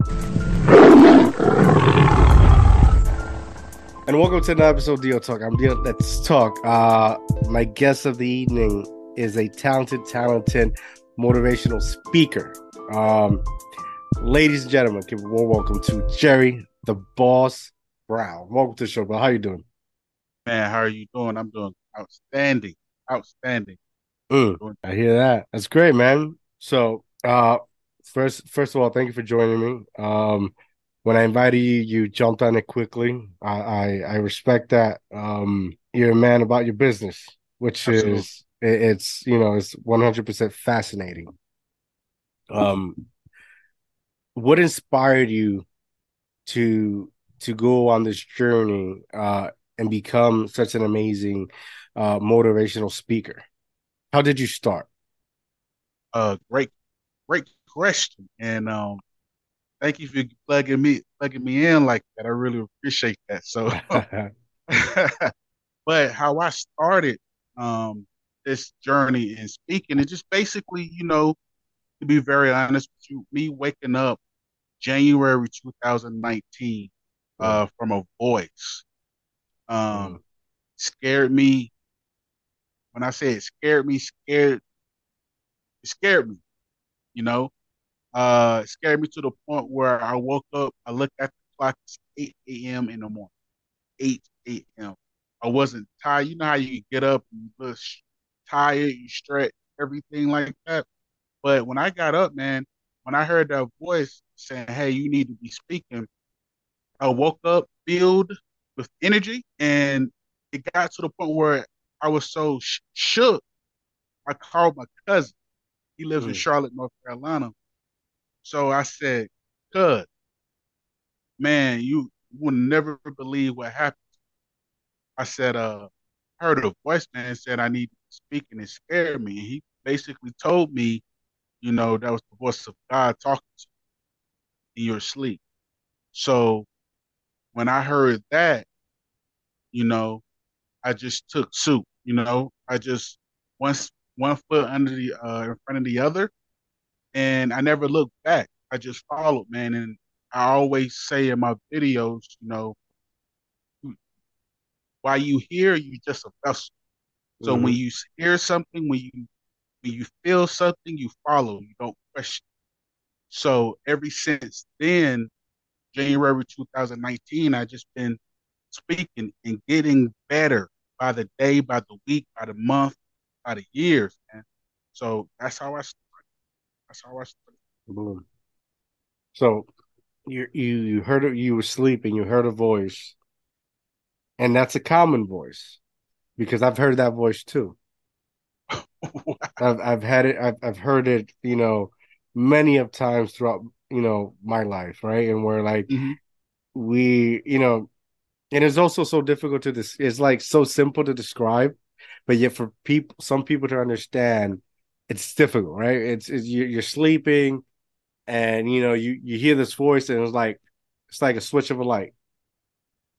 And welcome to another episode of Dio Talk. I'm Deal. Let's talk. Uh, my guest of the evening is a talented, talented motivational speaker. Um, ladies and gentlemen, give a warm welcome to Jerry, the Boss Brown. Welcome to the show, bro. How you doing? Man, how are you doing? I'm doing outstanding, outstanding. Mm, I hear that. That's great, man. So, uh, first, first of all, thank you for joining me. Um, when I invited you, you jumped on it quickly. I I, I respect that. Um, you're a man about your business, which Absolutely. is it, it's you know it's 100 percent fascinating. Um, what inspired you to to go on this journey uh, and become such an amazing uh, motivational speaker? How did you start? Uh, great, great question, and um, thank you for plugging me plugging me in like that. I really appreciate that. So, but how I started um, this journey in speaking, it just basically, you know, to be very honest with you, me waking up January 2019 uh, from a voice um, mm. scared me. When I say it scared me, scared, it scared me. You know, uh, scared me to the point where I woke up, I looked at the clock, it's 8 a.m. in the morning. 8 a.m. I wasn't tired. You know how you get up and you look tired, you stretch, everything like that. But when I got up, man, when I heard that voice saying, Hey, you need to be speaking, I woke up filled with energy and it got to the point where I was so sh- shook. I called my cousin. He lives mm. in Charlotte, North Carolina. So I said, "Cuz, man, you will never believe what happened." I said, "Uh, I heard a voice man said I need to speak, and it scared me." And he basically told me, you know, that was the voice of God talking to you in your sleep. So when I heard that, you know, I just took suit. You know, I just once one foot under the uh, in front of the other, and I never looked back. I just followed, man. And I always say in my videos, you know, while you hear, you just a vessel. So mm-hmm. when you hear something, when you when you feel something, you follow. You don't question. So ever since then, January 2019, I just been speaking and getting better by the day, by the week, by the month, by the years, man. So that's how I started. That's how I started. Boom. So you you you heard it. You were sleeping. You heard a voice, and that's a common voice because I've heard that voice too. I've I've had it. I've I've heard it. You know, many of times throughout you know my life, right? And we're like, mm-hmm. we you know, and it's also so difficult to this. It's like so simple to describe, but yet for people, some people to understand, it's difficult, right? It's, it's you're, sleeping, and you know you you hear this voice, and it's like it's like a switch of a light,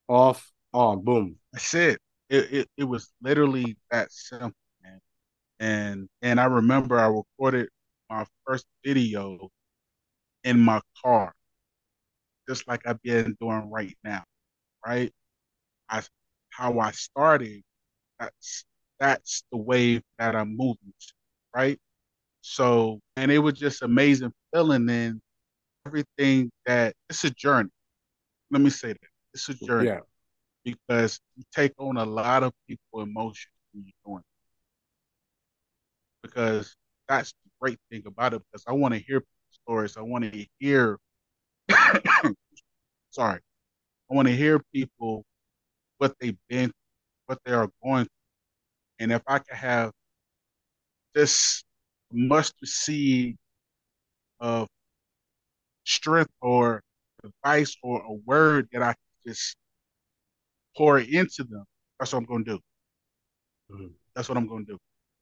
off, on, boom. That's it. It it, it was literally that simple, man. And and I remember I recorded my first video in my car, just like I've been doing right now, right? I how I started. That's that's the wave that I'm moving, to, right? So, and it was just amazing feeling in everything that it's a journey. Let me say that it's a journey yeah. because you take on a lot of people emotions when you're doing it. Because that's the great thing about it. Because I want to hear stories. I want to hear. sorry, I want to hear people what they've been, what they are going through, and if I can have this mustard seed of strength or advice or a word that I can just pour into them. That's what I'm going to do. Mm-hmm. That's what I'm going to do.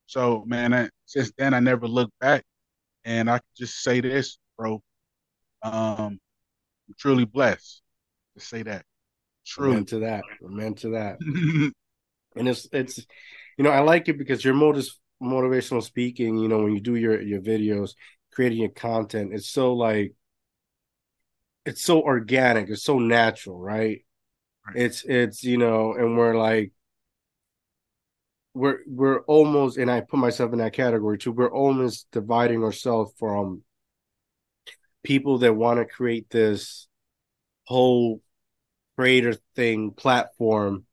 So, man, I, since then I never looked back, and I can just say this, bro. Um, I'm truly blessed to say that. Truly Amen to that. Amen to that. and it's it's, you know, I like it because your motive motivational speaking, you know, when you do your your videos, creating your content, it's so like it's so organic, it's so natural, right? Right. It's it's you know, and we're like we're we're almost and I put myself in that category too. We're almost dividing ourselves from people that want to create this whole creator thing platform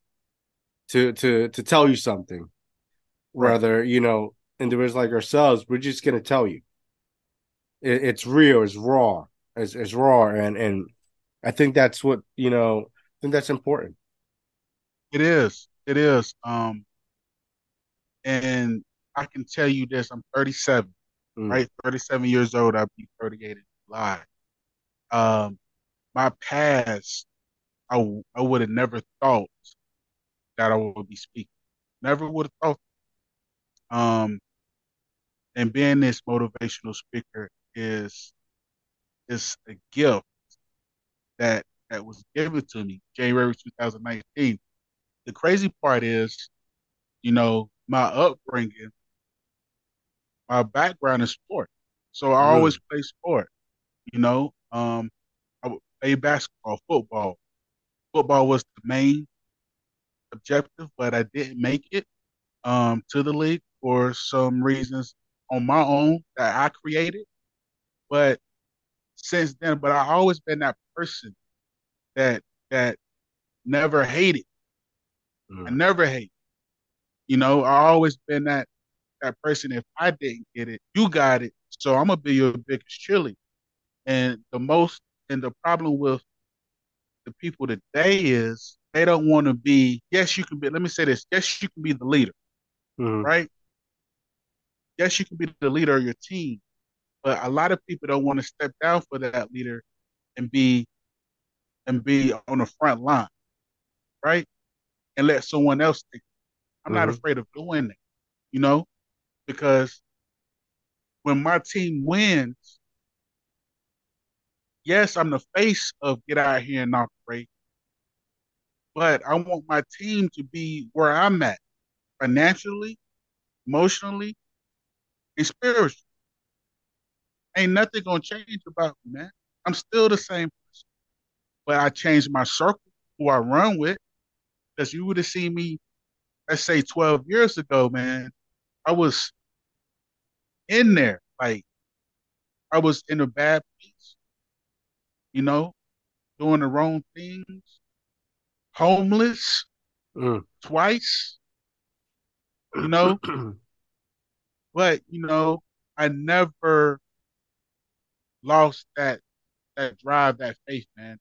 to to to tell you something. Right. Rather, you know, individuals like ourselves, we're just gonna tell you. It, it's real, it's raw, it's, it's raw, and and I think that's what you know. I think that's important. It is. It is. Um, and I can tell you this: I'm 37, Mm, right? 37 years old. I'll be 38 in July. Um, my past, i, I would have never thought that I would be speaking. Never would have thought. Um, and being this motivational speaker is is a gift that that was given to me January 2019. The crazy part is, you know, my upbringing, my background is sport, so I always play sport. You know, um, I would play basketball, football. Football was the main objective, but I didn't make it um, to the league for some reasons on my own that I created. But since then, but I always been that person that that never hated. I mm, never hate. You know, I always been that that person. If I didn't get it, you got it. So I'm gonna be your biggest chili. And the most and the problem with the people today is they don't want to be. Yes, you can be. Let me say this. Yes, you can be the leader, mm, right? Yes, you can be the leader of your team. But a lot of people don't want to step down for that leader and be and be on the front line, right? And let someone else take. it. I'm not mm, afraid of doing that, you know, because when my team wins, yes, I'm the face of get out here and operate, but I want my team to be where I'm at financially, emotionally, and spiritually. Ain't nothing gonna change about me, man. I'm still the same person, but I changed my circle who I run with. Because you would have seen me, let's say 12 years ago, man. I was in there, like I was in a bad place, you know, doing the wrong things, homeless mm. twice, you know, but you know, I never lost that that drive, that faith, man.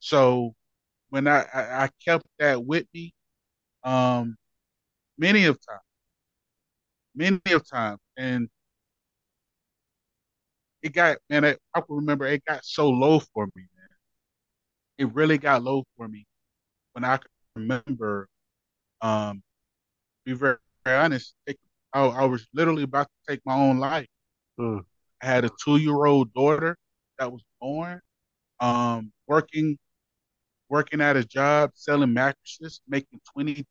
So when I I, I kept that with me, um, many of times, many of times, and it got man, I, I can remember it got so low for me, man. It really got low for me when I remember, um, be very, very honest, take, I, I was literally about to take my own life. mm. I had a two year old daughter that was born, um, working working at a job selling mattresses, making twenty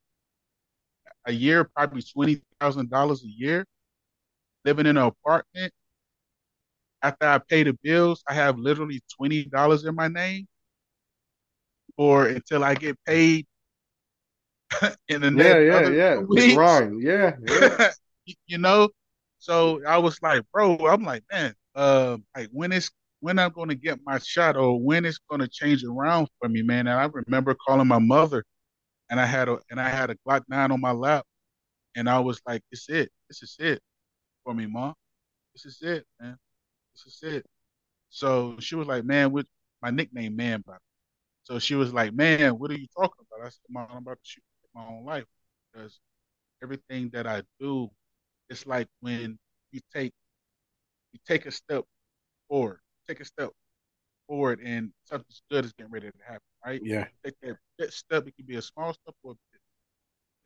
a year, probably twenty thousand dollars a year, living in an apartment. After I pay the bills, I have literally twenty dollars in my name, or until I get paid in the Yeah, next yeah, yeah. The weeks. Yeah, yeah. you know, so I was like, bro, I'm like, man, uh, like when it's when I'm gonna get my shot or when it's gonna change around for me, man. And I remember calling my mother, and I had a and I had a Glock nine on my lap, and I was like, this is it, this is it for me, mom. This is it, man. This is it. So she was like, man, with my nickname, man. So she was like, man, what are you talking about? I said, mom, I'm about to shoot my own life because everything that I do, it's like when you take you take a step forward, take a step forward, and something good is getting ready to happen, right? Yeah. Take that, that step. It can be a small step or a big,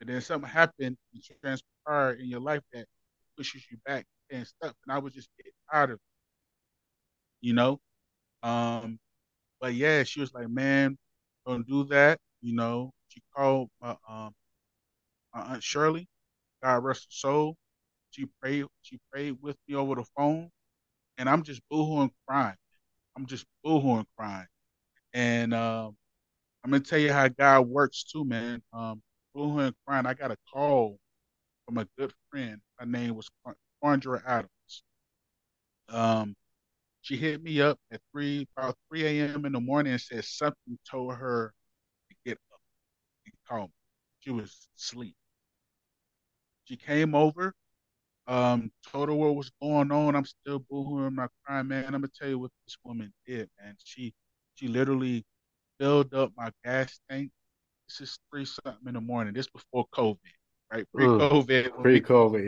and then something happened and transpire in your life that pushes you back and stuff. And I was just getting tired of, it, you know. Um, but yeah, she was like, "Man, don't do that." You know, she called my um my aunt Shirley, God rest her soul. She prayed. She prayed with me over the phone, and I'm just boohooing crying. I'm just boohooing crying. And um, I'm gonna tell you how God works too, man. Um, boohoo and crying. I got a call from a good friend. Her name was Andra Adams. Um, she hit me up at three about three a.m. in the morning and said something told her to get up and call me. She was asleep. She came over, um, her what was going on. I'm still boohooing, I'm not crying, man. I'm gonna tell you what this woman did, man. She she literally filled up my gas tank. This is three something in the morning. This before COVID, right? Pre-COVID. Mm, pre-COVID,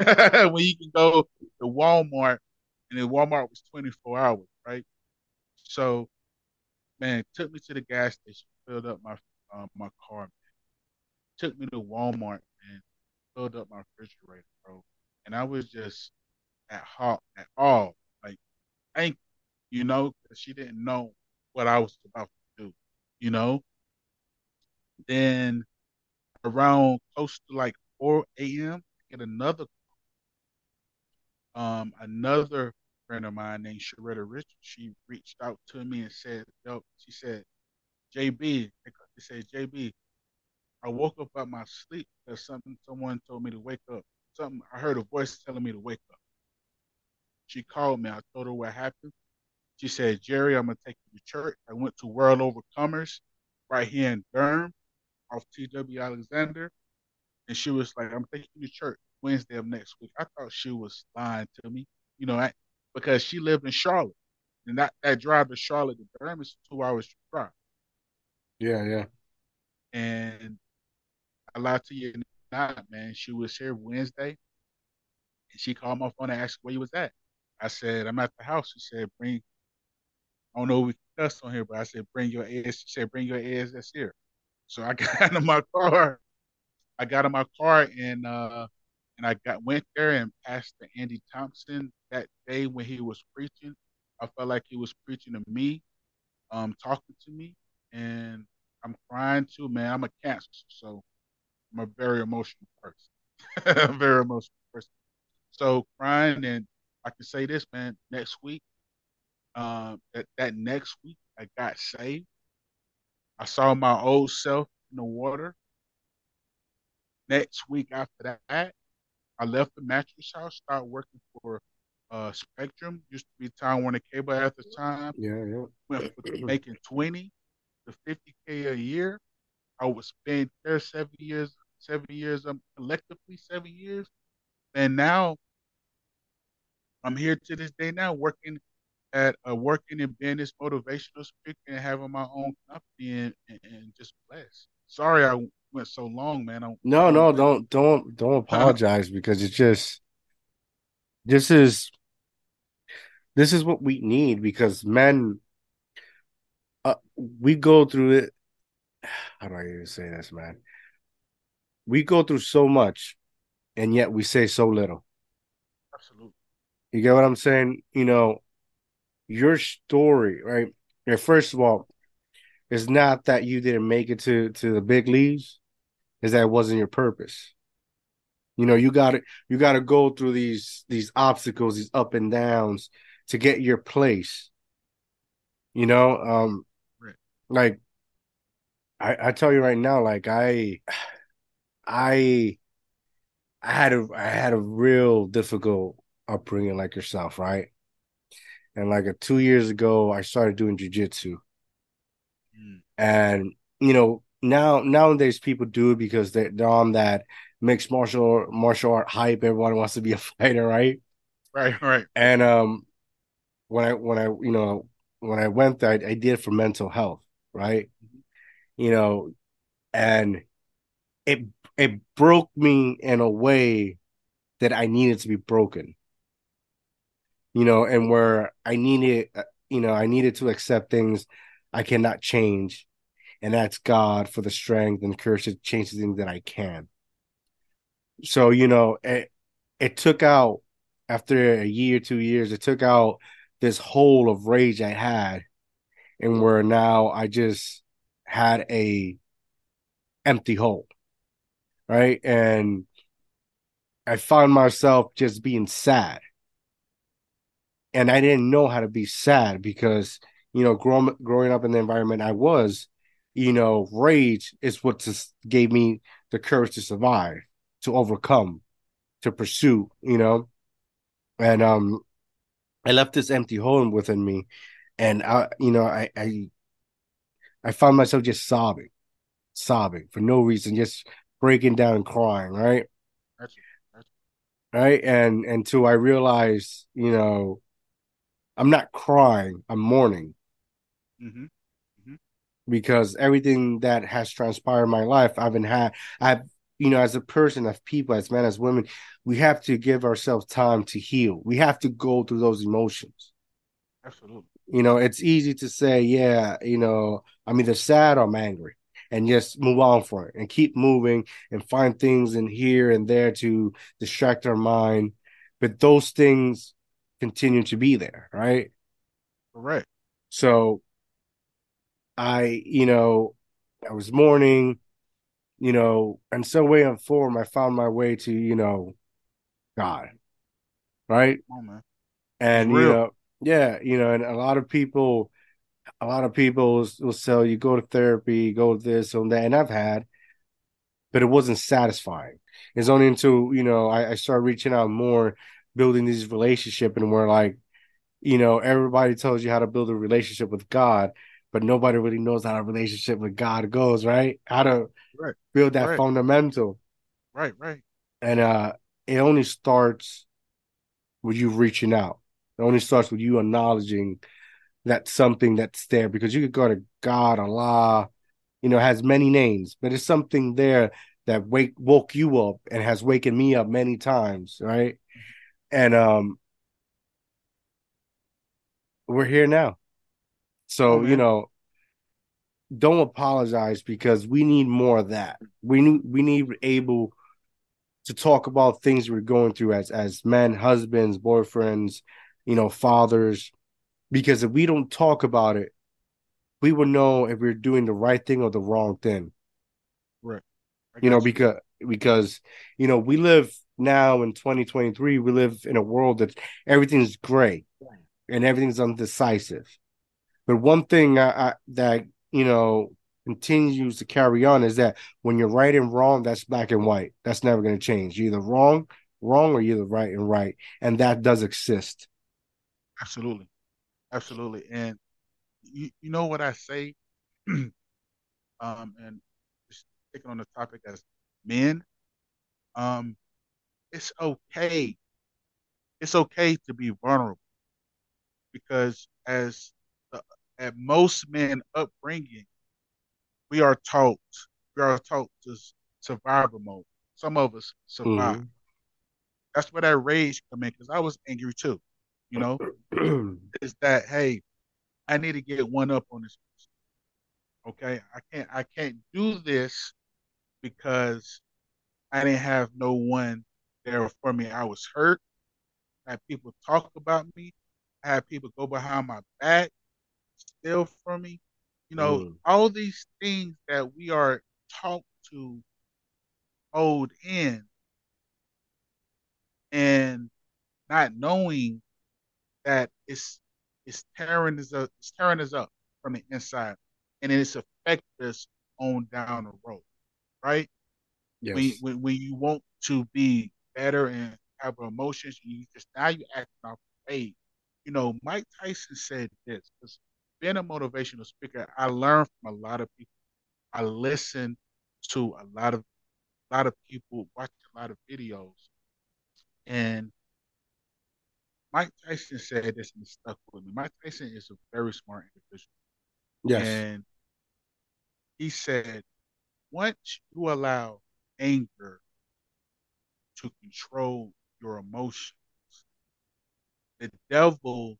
yeah. when you can go to Walmart and then Walmart was 24 hours, right? So, man, took me to the gas station, filled up my uh, my car, man. took me to Walmart and filled up my refrigerator, bro. And I was just at heart, at all, like, thank you, know, because she didn't know what I was about to do, you know. Then around close to like 4 a.m., get another um another friend of mine named Sharetta Richards, she reached out to me and said, Yo, she said, JB, they said, JB, I woke up out my sleep because something someone told me to wake up. Something I heard a voice telling me to wake up. She called me. I told her what happened. She said, Jerry, I'm gonna take you to church. I went to World Overcomers right here in Durham off TW Alexander. And she was like, I'm taking you to church Wednesday of next week. I thought she was lying to me. You know, I, because she lived in Charlotte, and that that drive to Charlotte to Durham is two hours drive. Yeah, yeah. And I lied to you not, man. She was here Wednesday, and she called my phone and asked where you was at. I said I'm at the house. She said bring. I don't know we can cuss on here, but I said bring your ass. She said bring your ass here. So I got in my car. I got in my car and uh and I got went there and passed to Andy Thompson that day when he was preaching. I felt like he was preaching to me, um, talking to me, and I'm crying too, man. I'm a cancer, so I'm a very emotional person. very emotional person. So crying, and I can say this, man. Next week, uh, that that next week, I got saved. I saw my old self in the water. Next week after that, I left the mattress house, started working for uh, Spectrum. Used to be Time Warner Cable at the time. Yeah, yeah. Went making twenty to fifty k a year. I was spent there seven years, seven years, um, collectively seven years, and now I'm here to this day now working at uh, working and being this motivational speaker and having my own company and, and, and just blessed. Sorry, I went so long, man. I'm, no, I'm, no, don't don't don't apologize because it's just this is this is what we need because men uh, we go through it how do I even say this, man? We go through so much and yet we say so little. Absolutely. You get what I'm saying? You know, your story, right? first of all, it's not that you didn't make it to to the big leagues, is that it wasn't your purpose. You know, you got to you got to go through these these obstacles, these up and downs to get your place. You know, um, right. like I, I tell you right now, like I, I, I had a I had a real difficult upbringing like yourself, right? And like a, two years ago, I started doing jujitsu, mm. and you know now nowadays people do it because they're, they're on that mixed martial martial art hype. Everyone wants to be a fighter, right? Right, right. And um, when I when I you know when I went there, I, I did it for mental health, right? Mm-hmm. You know, and it it broke me in a way that I needed to be broken. You know, and where I needed, uh, you know, I needed to accept things I cannot change and that's God for the strength and courage to change the things that I can. So you know, it it took out after a year, two years, it took out this hole of rage I had, and where now I just had a empty hole, right? And I found myself just being sad, and I didn't know how to be sad because you know, growing growing up in the environment I was, you know, rage is what just gave me the courage to survive, to overcome, to pursue, you know. And um I left this empty hole within me and I you know, I I I found myself just sobbing, sobbing for no reason, just breaking down and crying, right? That's, that's Right. And until I realized, you know, I'm not crying, I'm mourning mm-hmm, mm-hmm. because everything that has transpired in my life, I've been had, I've, you know, as a person, as people, as men, as women, we have to give ourselves time to heal. We have to go through those emotions. Absolutely. You know, it's easy to say, yeah, you know, I'm either sad or I'm angry and just move on from it and keep moving and find things in here and there to distract our mind. But those things continue to be there, right? Right. So I, you know, I was mourning, you know, and some way on form, I found my way to, you know, God, right? Man. And, you know, yeah, you know, and a lot of people, a lot of people will, tell you go to therapy, go to this and that, and I've had, but it wasn't satisfying. It's only until, you know, I, I started reaching out more, building these relationship, and we're like, you know, everybody tells you how to build a relationship with God, but nobody really knows how a relationship with God goes, right? How to Right. build that Right. fundamental. Right. Right. And uh it only starts with you reaching out. It only starts with you acknowledging that something that's there because you could go to God, Allah, you know, has many names, but it's something there that wake woke you up and has waken me up many times, right? And um we're here now. So, you know, don't apologize because we need more of that. We need we need able to talk about things we're going through as as men, husbands, boyfriends, you know, fathers. Because if we don't talk about it, we will know if we're doing the right thing or the wrong thing. Right. You know, you. because because you know we live now in 2023. We live in a world that everything's gray and everything's undecisive. But one thing I, I, that you know continues to carry on is that when you're right and wrong, that's black and white. That's never going to change. You're either wrong, wrong, or you're either right and right, and that does exist. Absolutely. Absolutely. And you, you know what I say? um, and just taking on the topic as men, um, it's okay. It's okay to be vulnerable because as the, at most men upbringing, we are taught we are taught to survival mode. Some of us survive. Mm-hmm. That's where that rage come in because I was angry too. You know, is that hey, I need to get one up on this. Okay, I can't I can't do this because I didn't have no one there for me. I was hurt. I had people talk about me. I had people go behind my back, steal from me. You know, mm, all these things that we are taught to hold in and not knowing that it's it's tearing us up, it's tearing us up from the inside, and it's affecting us on down the road, right? When yes. when when you want to be better and have emotions, you just now you acting off rage. You know, Mike Tyson said this because being a motivational speaker, I learned from a lot of people. I listen to a lot of a lot of people, watch a lot of videos, and Mike Tyson said this and it stuck with me. Mike Tyson is a very smart individual. Yes. And he said, once you allow anger to control your emotions, the devil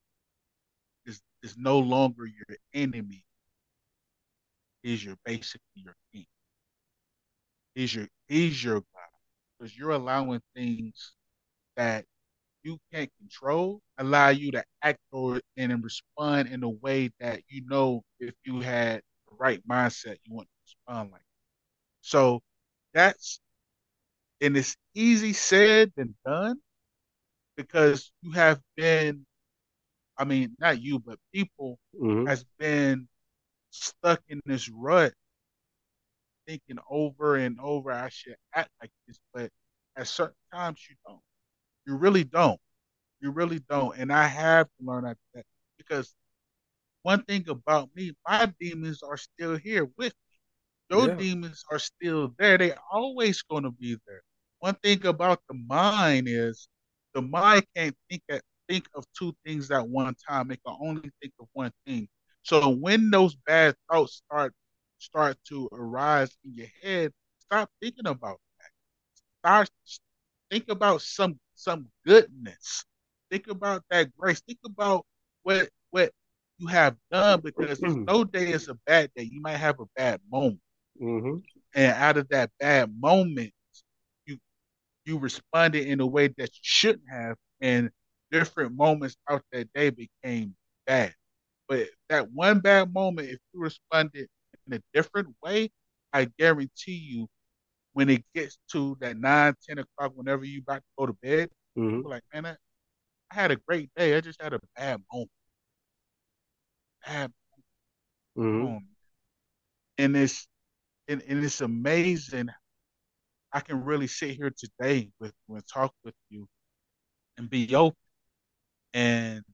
is, is no longer your enemy, is your basically your king. He's your he's your God. Because you're allowing things that you can't control allow you to act or and respond in a way that you know if you had the right mindset you want to respond like so that's and it's easy said than done because you have been I mean, not you, but people Mm-hmm. has been stuck in this rut, thinking over and over, I should act like this, but at certain times you don't. You really don't. You really don't. And I have to learn that because one thing about me, my demons are still here with me. Your Yeah. demons are still there. They're always going to be there. One thing about the mind is the mind can't think at, think of two things at one time. It can only think of one thing. So when those bad thoughts start start to arise in your head, stop thinking about that. Start think about some some goodness. Think about that grace. Think about what what you have done because there's no day is a bad day. You might have a bad moment. Mm-hmm. And out of that bad moment, you you responded in a way that you shouldn't have, and different moments out that day became bad. But that one bad moment, if you responded in a different way, I guarantee you, when it gets to that nine, ten o'clock, whenever you about to go to bed, Mm-hmm. like, man, I, I had a great day. I just had a bad moment. Bad Mm-hmm. moment. And it's and, and it's amazing. I can really sit here today with and talk with you and be open. And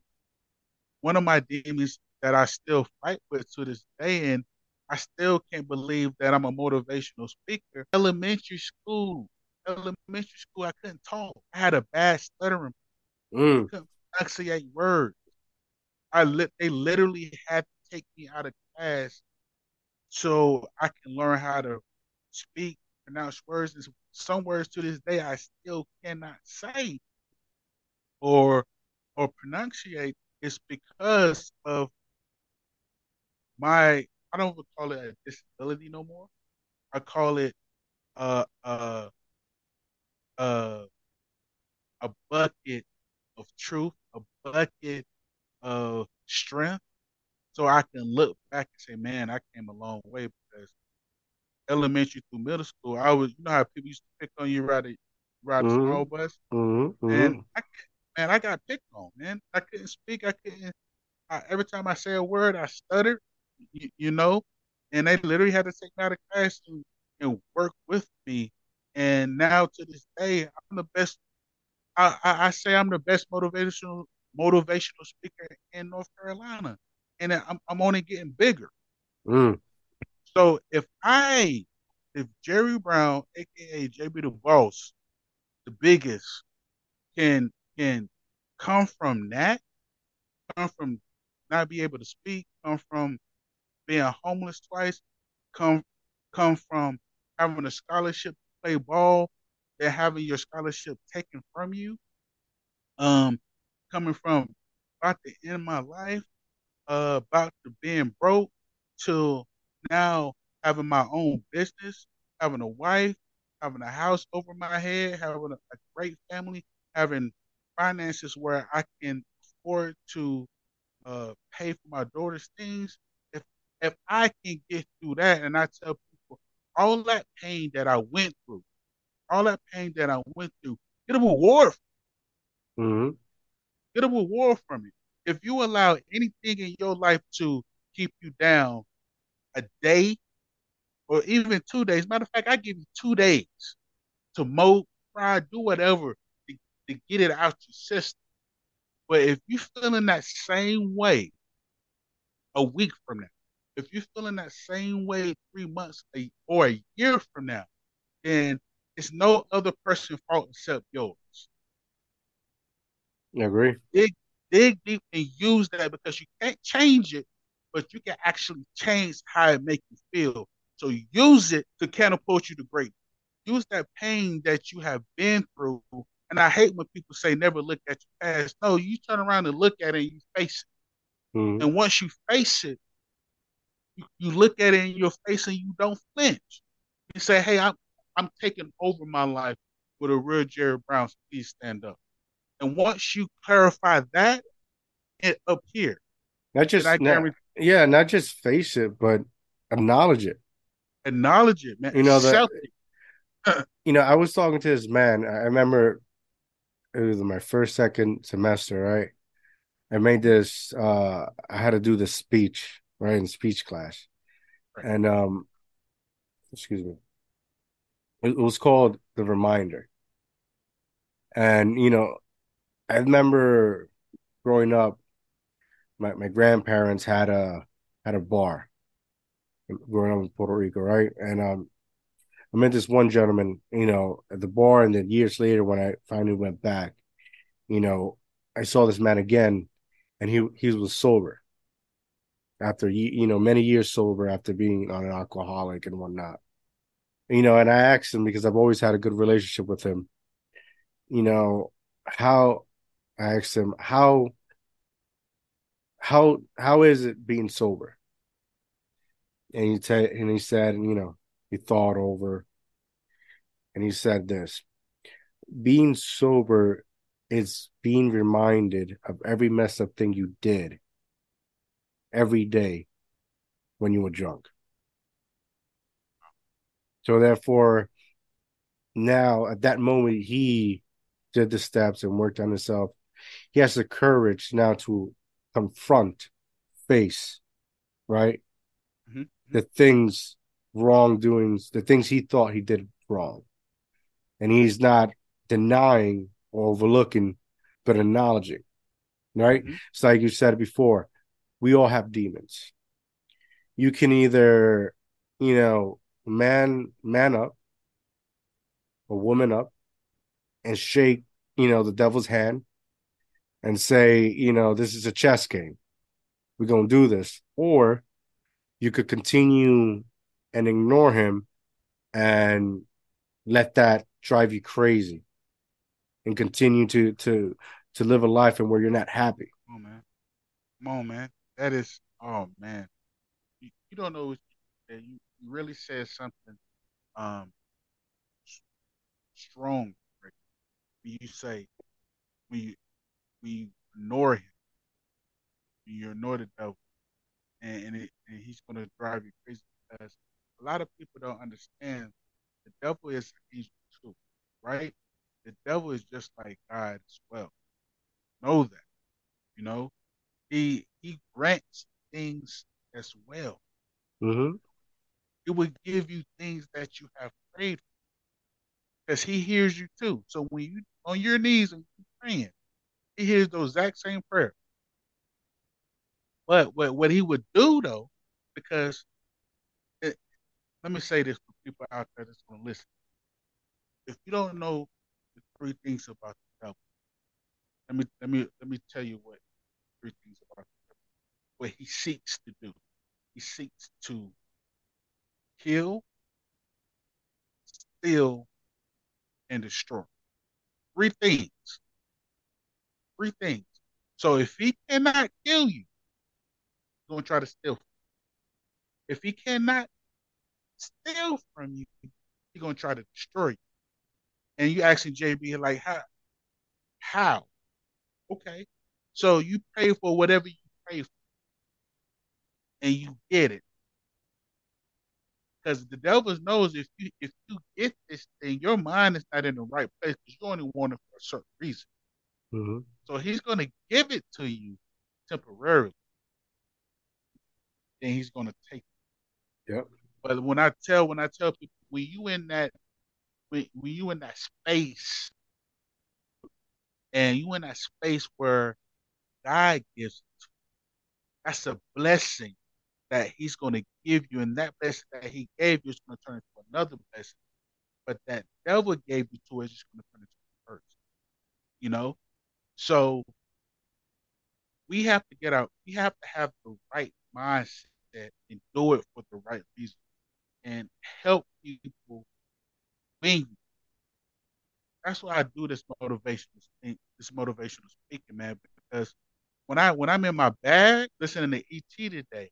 one of my demons that I still fight with to this day, and I still can't believe that I'm a motivational speaker. Elementary school, elementary school, I couldn't talk. I had a bad stuttering, Mm. couldn't enunciate words. I lit, they literally had to take me out of class so I can learn how to speak, pronounce words. And some words to this day I still cannot say or or pronunciate. It's because of my I don't call it a disability no more. I call it uh uh uh a bucket of truth, a bucket of strength, so I can look back and say, man, I came a long way because elementary through middle school, I was, you know how people used to pick on you a ride a Mm-hmm. small bus, Mm-hmm. and Mm-hmm. I man, I got picked on, man. I couldn't speak. I couldn't. I, every time I say a word, I stuttered, you, you know, and they literally had to take me out of class and, and work with me. And now to this day, I'm the best. I, I, I say I'm the best motivational motivational speaker in North Carolina, and I'm I'm only getting bigger. Mm. So if I, if Jerry Brown, aka JB the Boss, the biggest, can can come from that, come from not be able to speak, come from being homeless twice, come come from having a scholarship to play ball, then having your scholarship taken from you, um, coming from about the end of my life, uh, about to being broke, to now having my own business, having a wife, having a house over my head, having a, a great family, having finances where I can afford to uh, pay for my daughter's things. If I can get through that, and I tell people all that pain that I went through, all that pain that I went through, get a reward, Mm-hmm. get a reward from it. If you allow anything in your life to keep you down a day or even two days, matter of fact, I give you two days to mow, cry, do whatever to, to get it out your system. But if you feeling that same way a week from now, if you're feeling that same way three months a, or a year from now, then it's no other person's fault except yours. I agree. Dig, dig deep and use that because you can't change it, but you can actually change how it makes you feel. So use it to catapult you to great. Use that pain that you have been through. And I hate when people say never look at your past. No, you turn around and look at it and you face it. Mm-hmm. And once you face it, you, look at it in your face and you don't flinch. You say, "Hey, I'm I'm taking over my life with a real Jerry Brown. Please stand up." And once you clarify that, it here, Not just not, yeah, not just face it, but acknowledge it. acknowledge it, man. You know that it. you know, I was talking to this man. I remember it was my first, second semester, right? I made this. Uh, I had to do this speech right in speech class, Right. and um, excuse me, it, it was called the reminder. And you know, I remember growing up, my my grandparents had a had a bar growing up in Puerto Rico, right? And um, I met this one gentleman, you know, at the bar, and then years later, when I finally went back, you know, I saw this man again, and he he was sober after you know many years sober after being on an alcoholic and whatnot. You know, and I asked him because I've always had a good relationship with him. You know, how I asked him how how how is it being sober? And he said, and he said, you know, he thought over, and he said this: being sober is being reminded of every messed up thing you did every day when you were drunk. So therefore, now at that moment, he did the steps and worked on himself. He has the courage now to confront, face, right? Mm-hmm. The things, wrongdoings, the things he thought he did wrong. And he's not denying or overlooking, but acknowledging, right? Mm-hmm. It's like you said before, we all have demons. You can either, you know, man man up, a woman up, and shake, you know, the devil's hand and say, you know, this is a chess game. We're gonna do this. Or you could continue and ignore him and let that drive you crazy and continue to to to live a life and where you're not happy. Come on, man. Come on, man. That is, oh man. You, you don't know you you really said something um strong right? when you say when you when you ignore him, when you ignore the devil, and, and, it, and he's going to drive you crazy because a lot of people don't understand the devil is an angel too, right? The devil is just like God as well. Know that, you know. He he grants things as well. Mm-hmm. It would give you things that you have prayed for because he hears you too. So when you on your knees and praying, he hears those exact same prayer. But what what he would do though, because it, let me say this for people out there that's going to listen. If you don't know the three things about the devil, let me let me let me tell you what three things. What he seeks to do. He seeks to kill, steal, and destroy. Three things. Three things. So if he cannot kill you, he's going to try to steal. If he cannot steal from you, he's going to try to destroy you. And you asking JB like how? How? Okay. So you pray for whatever you pray for, and you get it. Because the devil knows if you if you get this thing, your mind is not in the right place because you only want it for a certain reason. Mm-hmm. So he's going to give it to you temporarily. Then he's going to take it. Yep. But when I tell when I tell people when you in that when, when you in that space and you in that space where God gives it, that's a blessing that He's going to give you, and that blessing that He gave you is going to turn into another blessing. But that devil gave you to is just going to turn into a curse. You know, so we have to get out. We have to have the right mindset and do it for the right reason, and help people win. That's why I do this motivational this motivational speaking, man. Because when I when I'm in my bag listening to ET today,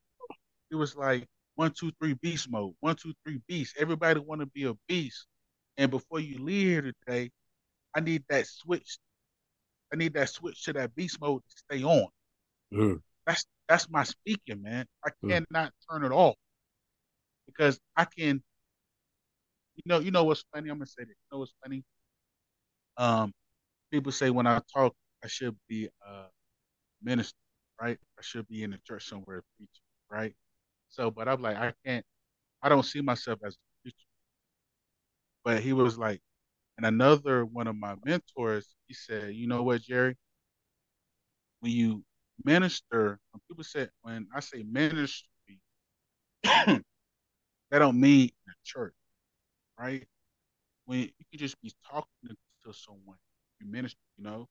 it was like one, two, three beast mode. One, two, three beast. Everybody want to be a beast. And before you leave here today, I need that switch. I need that switch to that beast mode to stay on. Mm. That's that's my speaking, man. I cannot mm. turn it off because I can. You know, you know what's funny? I'm gonna say this. You know what's funny? Um, people say when I talk, I should be uh minister, right? I should be in the church somewhere preaching, right? So, but I'm like, I can't, I don't see myself as a preacher. But he was like, and another one of my mentors, he said, you know what, Jerry? When you minister, when people say, when I say ministry, that don't mean the church, right? When you can just be talking to someone, you minister, you know.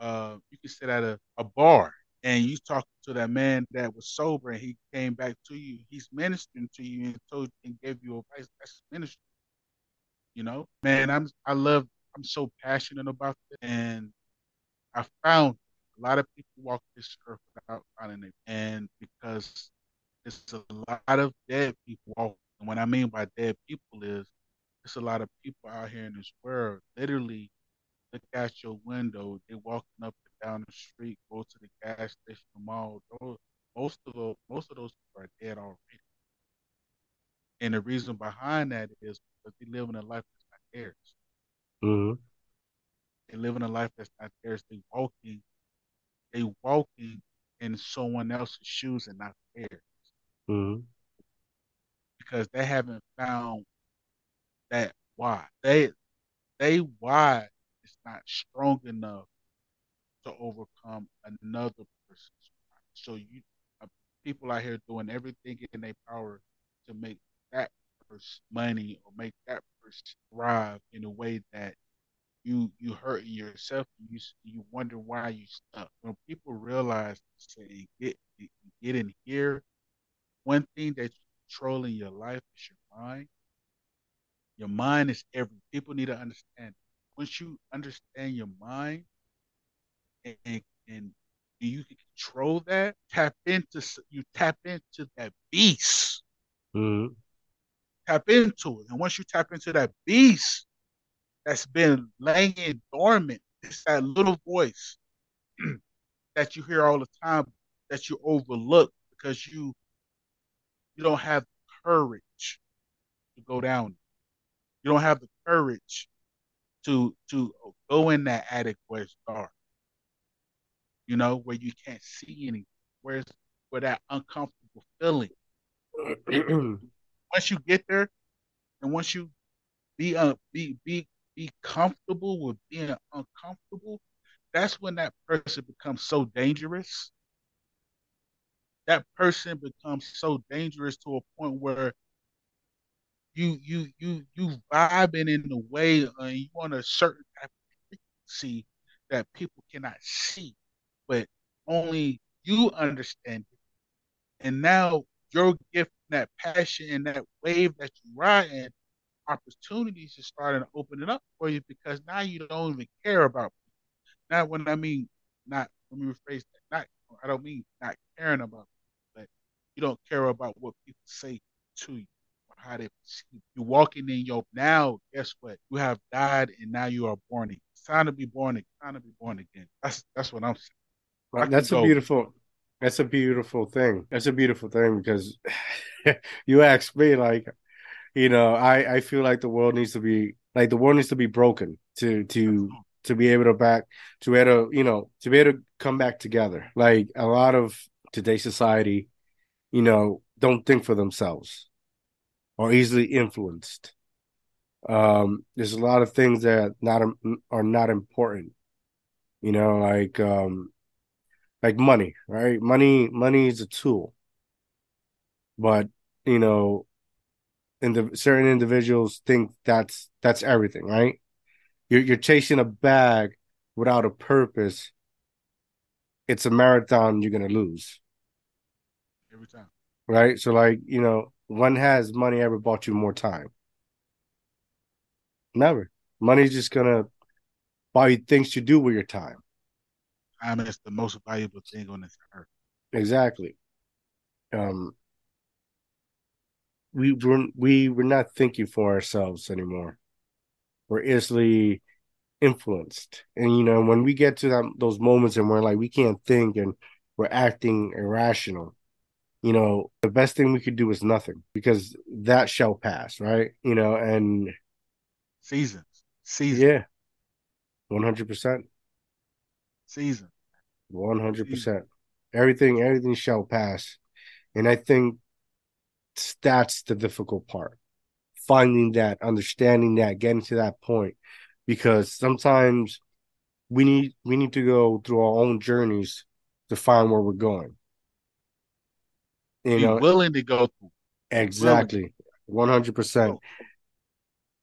Uh, you can sit at a, a bar and you talk to that man that was sober and he came back to you. He's ministering to you and told and gave you advice. That's ministry. You know, man, I'm I love I'm so passionate about it. And I found a lot of people walk this earth without finding it. And because it's a lot of dead people walking. And what I mean by dead people is it's a lot of people out here in this world literally look out your window, they walking up and down the street, go to the gas station, the mall. Those, most of those most of those people are dead already. And the reason behind that is because they live in a life that's not theirs. Mm-hmm. They live in a life that's not theirs. They walking, they walking in someone else's shoes and not theirs. Mm-hmm. Because they haven't found that why. They they why not strong enough to overcome another person's why. So you uh, people out here doing everything in their power to make that person money or make that person thrive in a way that you you hurting yourself you you wonder why you stuck. When people realize say get get in here, one thing that's controlling your life is your mind. Your mind is every people need to understand. Once you understand your mind and, and, and you can control that, tap into you tap into that beast. Mm-hmm. Tap into it. And once you tap into that beast that's been laying dormant, it's that little voice that you hear all the time that you overlook because you you don't have courage to go down. You don't have the courage to to go in that attic where it's dark. You know, where you can't see anything, where's where that uncomfortable feeling. once you get there, and once you be uh, be be be comfortable with being uncomfortable, that's when that person becomes so dangerous. That person becomes so dangerous to a point where you you you you vibing in the way and uh, you want a certain type of frequency that people cannot see, but only you understand it. And now your gift, that passion, and that wave that you ride in, opportunities are starting to open it up for you because now you don't even care about. People. Now, when I mean not, let me rephrase that. Not, I don't mean not caring about, people, but you don't care about what people say to you how they perceive you. Walking in your now, guess what? You have died and now you are born again. It's time to be born again. Time to be born again. That's that's what I'm saying. Well, that's a beautiful that's a beautiful thing. That's a beautiful thing because you ask me like, you know, I I feel like the world needs to be like the world needs to be broken to to to be able to back to be able to you know to be able to come back together. Like a lot of today's society, you know, don't think for themselves or easily influenced. Um, there's a lot of things that not are not important. You know, like um, like money, right? Money, money is a tool, but you know, and the certain individuals think that's that's everything, right? You're you're chasing a bag without a purpose. It's a marathon you're gonna lose every time, right? So, like you know, when has money ever bought you more time? Never. Money's just gonna buy you things to do with your time. Time is the most valuable thing on this earth. Exactly. Um, we we're, we we're not thinking for ourselves anymore. We're easily influenced, and you know when we get to that, those moments and we're like we can't think and we're acting irrational you know, the best thing we could do is nothing because that shall pass, right? You know, and seasons, seasons, yeah, one hundred percent, season. One hundred percent. Everything, everything shall pass, and I think that's the difficult part. Finding that, understanding that, getting to that point, because sometimes we need we need to go through our own journeys to find where we're going. You Be know, willing to go through. Exactly, one hundred percent.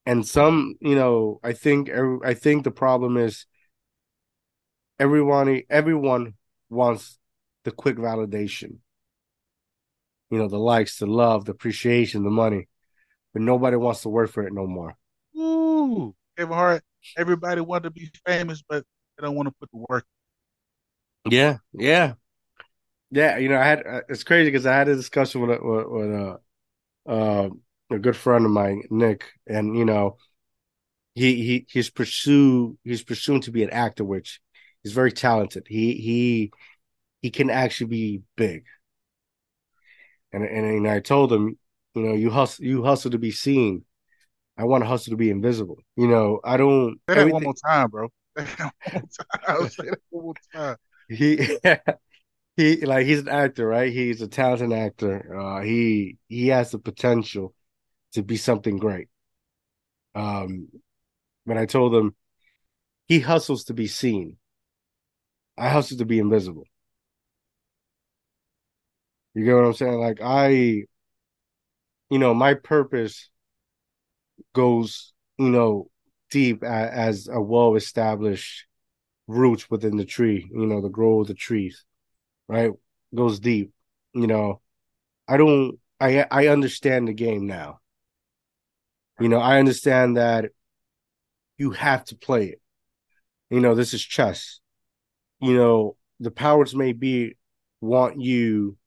And some, you know, I think I think the problem is everyone everyone wants the quick validation. You know, the likes, the love, the appreciation, the money, but nobody wants to work for it no more. Ooh, Kevin Hart. Everybody want to be famous, but they don't want to put the work. Yeah, yeah, yeah. You know, I had uh, it's crazy because I had a discussion with with, with uh, uh, a good friend of mine, Nick, and you know, he he he's pursue he's pursuing to be an actor, which he's very talented. He he he can actually be big. And and, and I told him, you know, you hustle you hustle to be seen. I want to hustle to be invisible. You know, I don't. Say that one more time, bro. Say that one more time. He he like he's an actor, right? He's a talented actor. Uh, he he has the potential to be something great. Um, but I told him he hustles to be seen. I hustle to be invisible. You get what I'm saying? Like I, you know, my purpose goes, you know, deep as, a well established roots within the tree, you know, the grow of the trees, right? Goes deep. You know, I don't I I understand the game now. You know, I understand that you have to play it. You know, this is chess. You know, the powers may be want you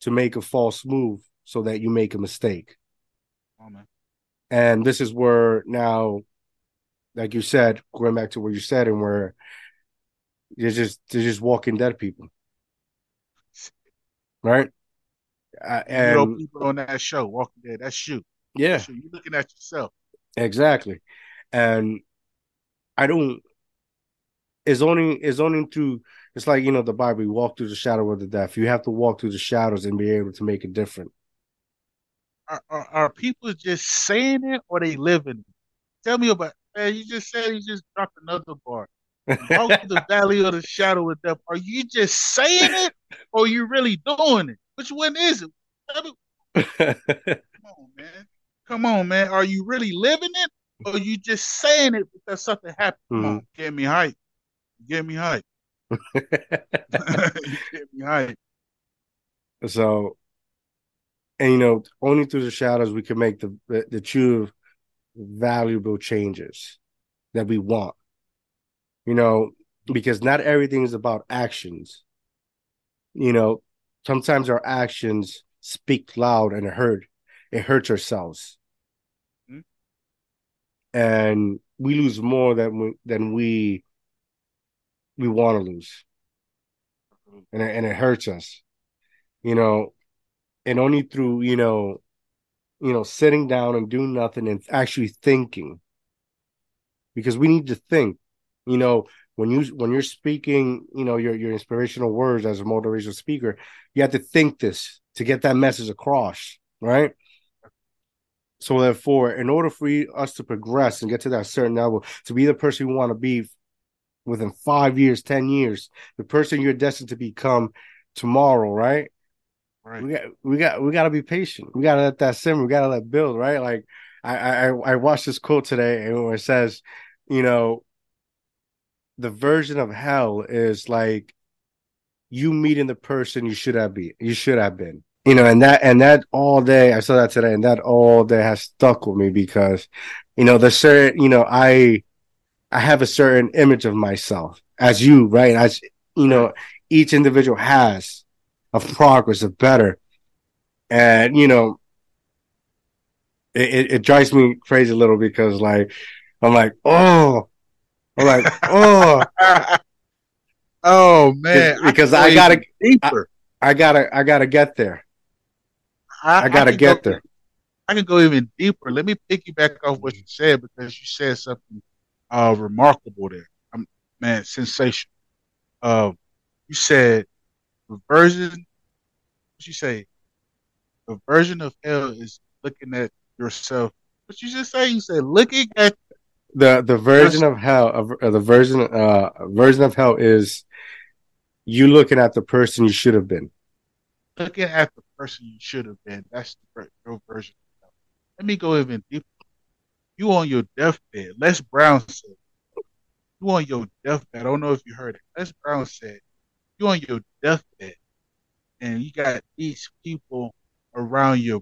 to make a false move so that you make a mistake. Oh, and this is where now, like you said, going back to what you said, and where you're just they're just walking dead people, right? Uh, and you know, people on that show, Walking Dead, that's you. Yeah, that's you. You're looking at yourself. Exactly, and I don't. It's only it's only through it's like you know the Bible. You walk through the shadow of the death. You have to walk through the shadows and be able to make it different. Are, are, are people just saying it or they living? Tell me about. Man, you just said you just dropped another bar. Walk through the valley of the shadow of death. Are you just saying it or you really doing it? Which one is it? Come on, man. Come on, man. Are you really living it or you just saying it because something happened? Come mm-hmm. on, get me hype. Get me hype. right. So, and you know, only through the shadows we can make the, the, the true valuable changes that we want. You know, because not everything is about actions. You know, sometimes our actions speak loud and it hurt. It hurts ourselves. Mm-hmm. And we lose more than we, than we we want to lose, and it, and it hurts us, you know, and only through you know, you know, sitting down and doing nothing and actually thinking, because we need to think, you know, when you when you're speaking, you know, your your inspirational words as a motivational speaker, you have to think this to get that message across, right? So therefore, in order for us to progress and get to that certain level, to be the person we want to be within five years, ten years, the person you're destined to become tomorrow, right? Right. We got we got we got to be patient. We got to let that simmer. We got to let build, right? Like I I I watched this quote today, and it says, you know, the version of hell is like you meeting the person you should have been. You should have been. You know, and that and that all day. I saw that today, and that all day has stuck with me because, you know, the certain. You know, I I have a certain image of myself as you, right? As you know, each individual has of progress, of better. And, you know, it, it, it drives me crazy a little because like, I'm like, oh, I'm like, oh, oh man, because I, I gotta, deeper. I, I, gotta, I gotta get there. I, I gotta get go, there. I can go even deeper. Let me piggyback off what you said because you said something uh, remarkable there. I'm, man, sensational. Uh, You said the version. What you say? The version of hell is looking at yourself. What you just say? You said looking at the the version of hell of uh, the version uh version of hell is you looking at the person you should have been. Looking at the person you should have been. That's the your version. Let me go even deeper. You on your deathbed. Les Brown said. You on your deathbed. I don't know if you heard it. Les Brown said. You on your deathbed, and you got these people around your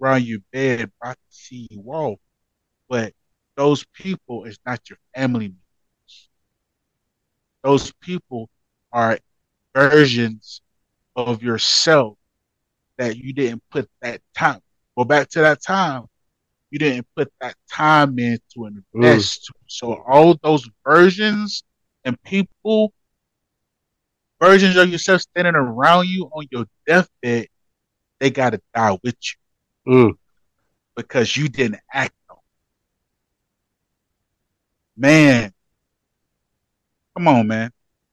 around your bed about to see you walk, but those people is not your family members. Those people are versions of yourself that you didn't put that time. Go back to that time. You didn't put that time in to invest. Mm. So all those versions and people, versions of yourself standing around you on your deathbed, they gotta die with you. Mm. Because you didn't act. Man. Come on, man.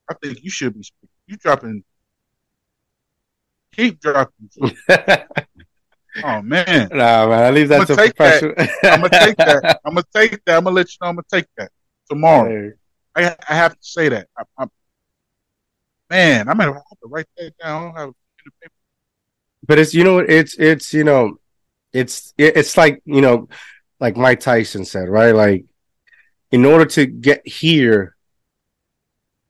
I think you should be speaking you dropping, keep dropping. oh man, nah, man, I leave that to professional. I'm gonna take that. I'm gonna take that. I'm gonna let you know. I'm gonna take that tomorrow. Hey. I, I have to say that. I, I, man, I'm gonna have to write that down. I don't have but it's you know it's it's you know it's it's like you know like Mike Tyson said right like in order to get here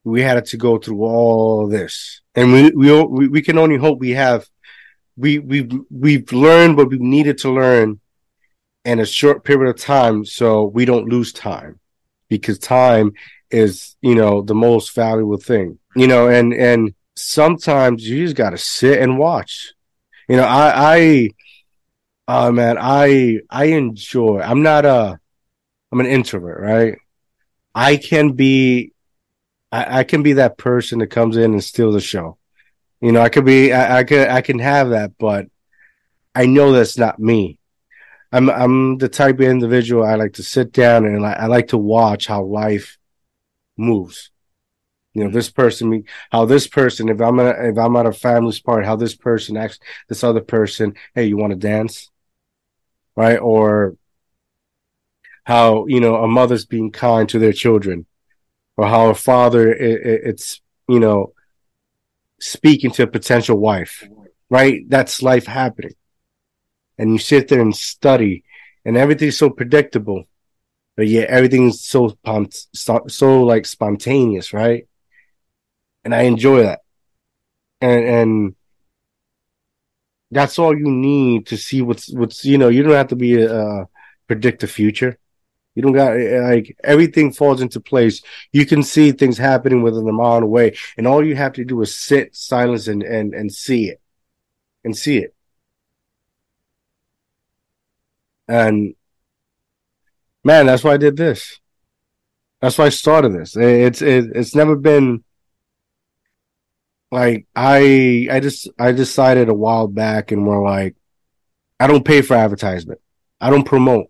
we had to go through all this, and we we we can only hope we have we we we've learned what we needed to learn in a short period of time, so we don't lose time, because time is you know the most valuable thing, you know, and and sometimes you just got to sit and watch. You know, I I oh man, I I enjoy. I'm not a I'm an introvert, right? I can be I, I can be that person that comes in and steals the show. You know, I could be, I, I could, I can have that, but I know that's not me. I'm, I'm the type of individual I like to sit down and I, I like to watch how life moves. You know, this person, how this person, if I'm at, if I'm at a family's party, how this person acts, this other person, hey, you want to dance? Right? Or how, you know, a mother's being kind to their children or how a father it, it's you know speaking to a potential wife right? That's life happening. And you sit there and study and everything's so predictable but yet everything's so so like spontaneous right? And i enjoy that. And and that's all you need to see what's what's you know you don't have to be a, uh, predict the future you don't got eh, like everything falls into place. You can see things happening within a mile away, and all you have to do is sit, silence, and and and see it, and see it. And man, that's why I did this. That's why I started this. Eh, it's it, it's never been like I I just I decided a while back, and we're like, I don't pay for advertisement. I don't promote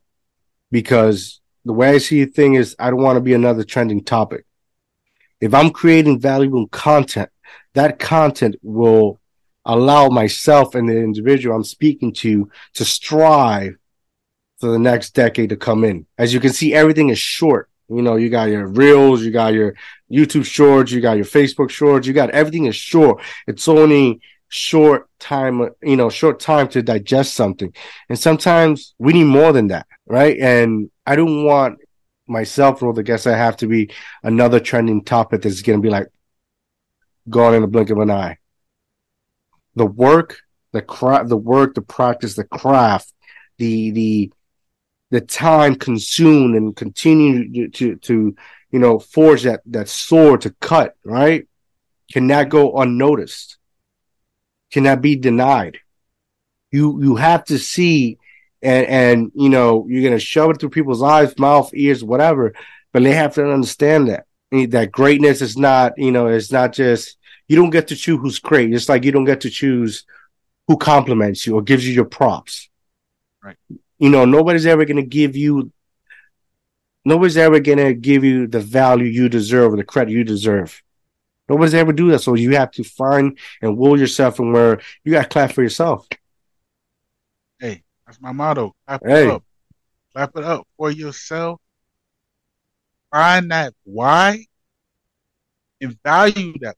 because the way I see the thing is I don't want to be another trending topic. If I'm creating valuable content, that content will allow myself and the individual I'm speaking to to strive for the next decade to come in. As you can see, everything is short. You know, you got your reels, you got your YouTube shorts, you got your Facebook shorts, you got everything is short. It's only short time, you know, short time to digest something. And sometimes we need more than that, right? And I don't want myself or the guests I have to be another trending topic that's going to be like gone in the blink of an eye. The work, the craft, the work, the practice, the craft, the the the time consumed and continue to to you know forge that that sword to cut right cannot go unnoticed cannot be denied you you have to see and and you know you're gonna shove it through people's eyes, mouth, ears, whatever. But they have to understand that that greatness is not you know it's not just you don't get to choose who's great. It's like you don't get to choose who compliments you or gives you your props. Right. You know nobody's ever gonna give you. Nobody's ever gonna give you the value you deserve or the credit you deserve. Nobody's ever do that. So you have to find and will yourself and where you got to clap for yourself. That's my motto. Clap hey. it up. Clap it up for yourself. Find that why and value that.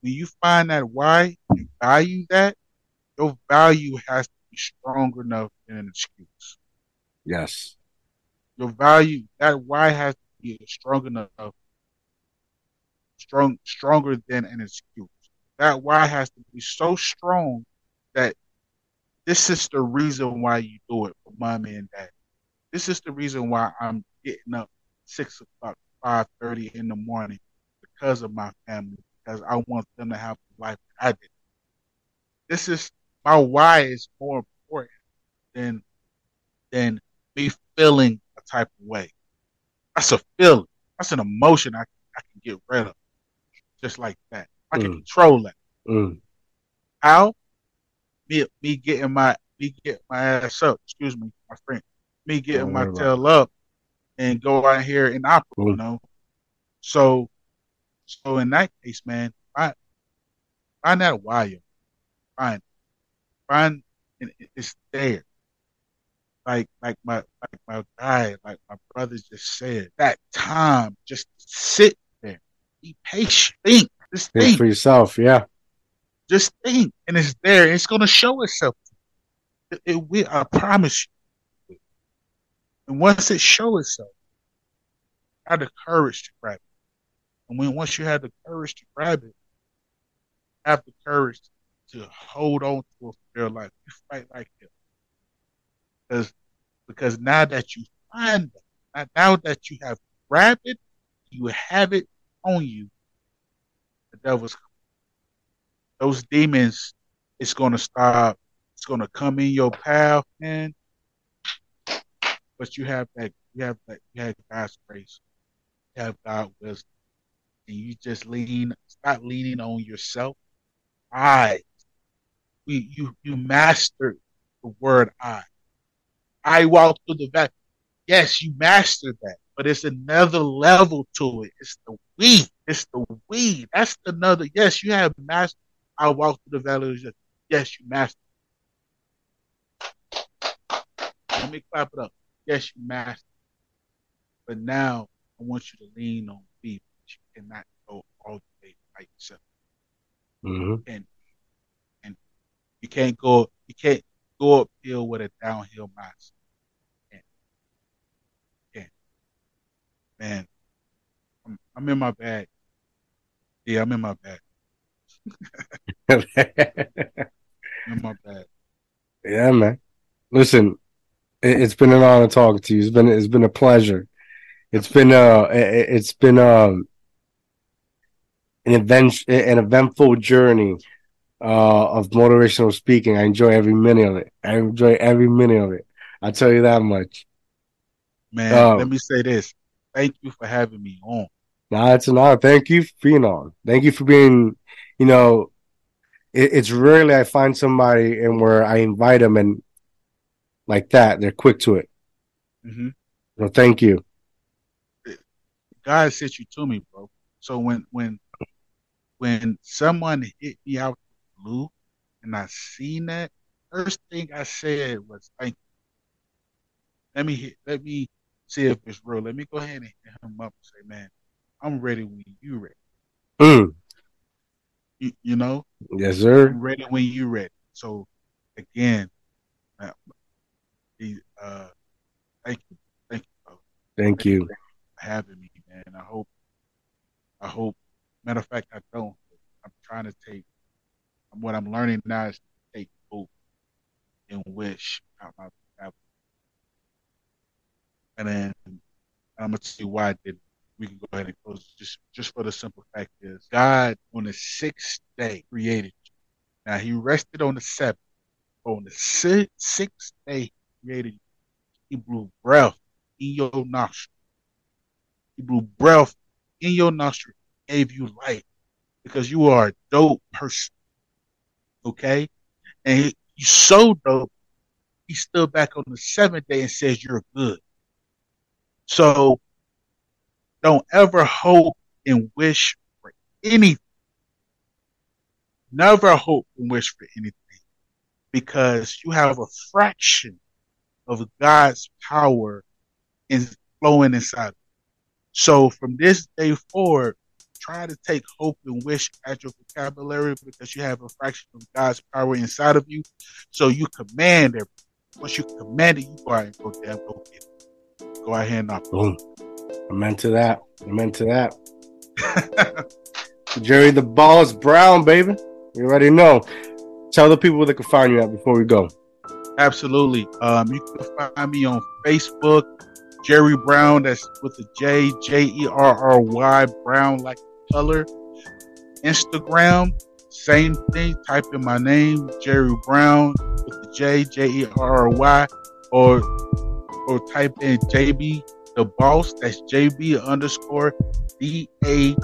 When you find that why and value that, your value has to be strong enough than an excuse. Yes. Your value, that why has to be strong enough, strong, stronger than an excuse. That why has to be so strong that this is the reason why you do it for mommy and dad. This is the reason why I'm getting up six o'clock, five thirty in the morning because of my family, because I want them to have the life I did. This is my why is more important than than me feeling a type of way. That's a feeling. That's an emotion I, I can get rid of. Just like that. I can mm. control that. Mm. How? Me me getting my me getting my ass up, excuse me, my friend. Me getting my tail up and go out here and operate, you know. So so in that case, man, find find that wire. Find find and it's there. Like like my like my guy, like my brother just said, that time just sit there. Be patient. Think. Just think. think for yourself, yeah. Just think. And it's there. It's gonna show itself. It, it will I promise you. And once it shows itself, have the courage to grab it. And when once you have the courage to grab it, have the courage to hold on to it for your life. You fight like hell. Because because now that you find it, now that you have grabbed it, you have it on you. The devil's those demons, it's gonna stop, it's gonna come in your path, man. But you have that you have that you have God's grace You have God wisdom. And you just lean, stop leaning on yourself. I, we, you, you mastered the word I. I walk through the valley. Yes, you mastered that, but it's another level to it. It's the we. It's the we. That's another. Yes, you have mastered. I walk through the valley. Yes, you mastered. Let me clap it up. Yes, you mastered. But now I want you to lean on me. You cannot go all the way by yourself. Mm-hmm. And and you can't go you can't go uphill with a downhill mindset. Yeah. Man, I'm, I'm in my bag. Yeah, I'm in my bag. my bag. Yeah, man. Listen, it, has been an honor talking to you. It's been it's been a pleasure. It's been uh it's been um an event an eventful journey uh of motivational speaking. I enjoy every minute of it. I enjoy every minute of it. I tell you that much. Man, um, let me say this. Thank you for having me on. Nah, it's an honor. Thank you for being on. Thank you for being, you know, it, it's rarely I find somebody and where I invite them and like that, they're quick to it. Mm-hmm. So thank you. God sent you to me, bro. So when when when someone hit me out the blue and I seen that, first thing I said was thank you. Let me hit, let me see if it's real. Let me go ahead and hit him up and say, man, I'm ready when you ready. Mm. You, you, know? Yes, sir. I'm ready when you ready. So again, uh, uh, thank you, thank you, bro. Thank, thank you for having me and I hope, I hope. Matter of fact, I don't. I'm trying to take. What I'm learning now is to take hope and wish out my and then I'm gonna you why I did. We can go ahead and close just just for the simple fact is God on the sixth day created you. Now He rested on the seventh. On the sixth day, he created you. He blew breath in your nostril. He blew breath in your nostril, gave you life because you are a dope person. Okay? And he, so dope, he stood back on the seventh day and says you're good. So don't ever hope and wish for anything. Never hope and wish for anything because you have a fraction of God's power in flowing inside. Of you. So from this day forward, try to take hope and wish at your vocabulary because you have a fraction of God's power inside of you. So you command everything. Once you command it, you go out and go down, go get it. Go ahead and knock. Boom. Amen to that. Amen to that. Jerry the Boss Brown, baby. You already know. Tell the people where they can find you at before we go. Absolutely. Um, you can find me on Facebook, Jerry Brown. That's with a J, J E R R Y Brown, like color. Instagram, same thing. Type in my name, Jerry Brown, with the J, J E R R Y, or or type in JB the Boss. That's JB underscore D A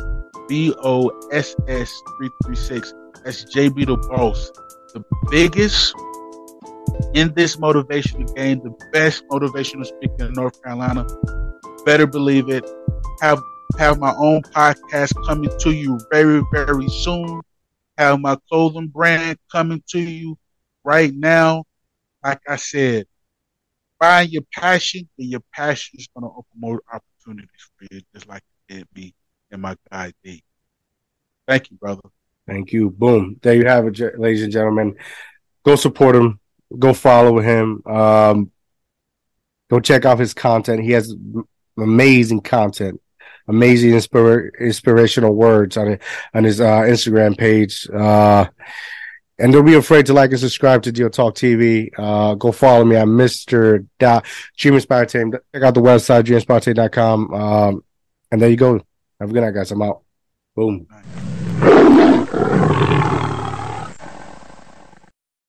B O S S three three six. That's JB the Boss. The biggest in this motivational game, the best motivational speaker in North Carolina. Better believe it. Have have my own podcast coming to you very, very soon. Have my clothing brand coming to you right now. Like I said, find your passion, and your passion is going to open more opportunities for you, just like it did me and my guy D. Thank you, brother. Thank you. Boom. There you have it, ladies and gentlemen. Go support him. Go follow him. Um, go check out his content. He has amazing content, amazing inspira- inspirational words on it on his uh, Instagram page. Uh, and don't be afraid to like and subscribe to DIOTALK TV. Uh, go follow me at Mr. Dot Dream Inspire Obtain. Check out the website, dreaminspireobtain.com. Um, and there you go. Have a good night, guys. I'm out. Boom.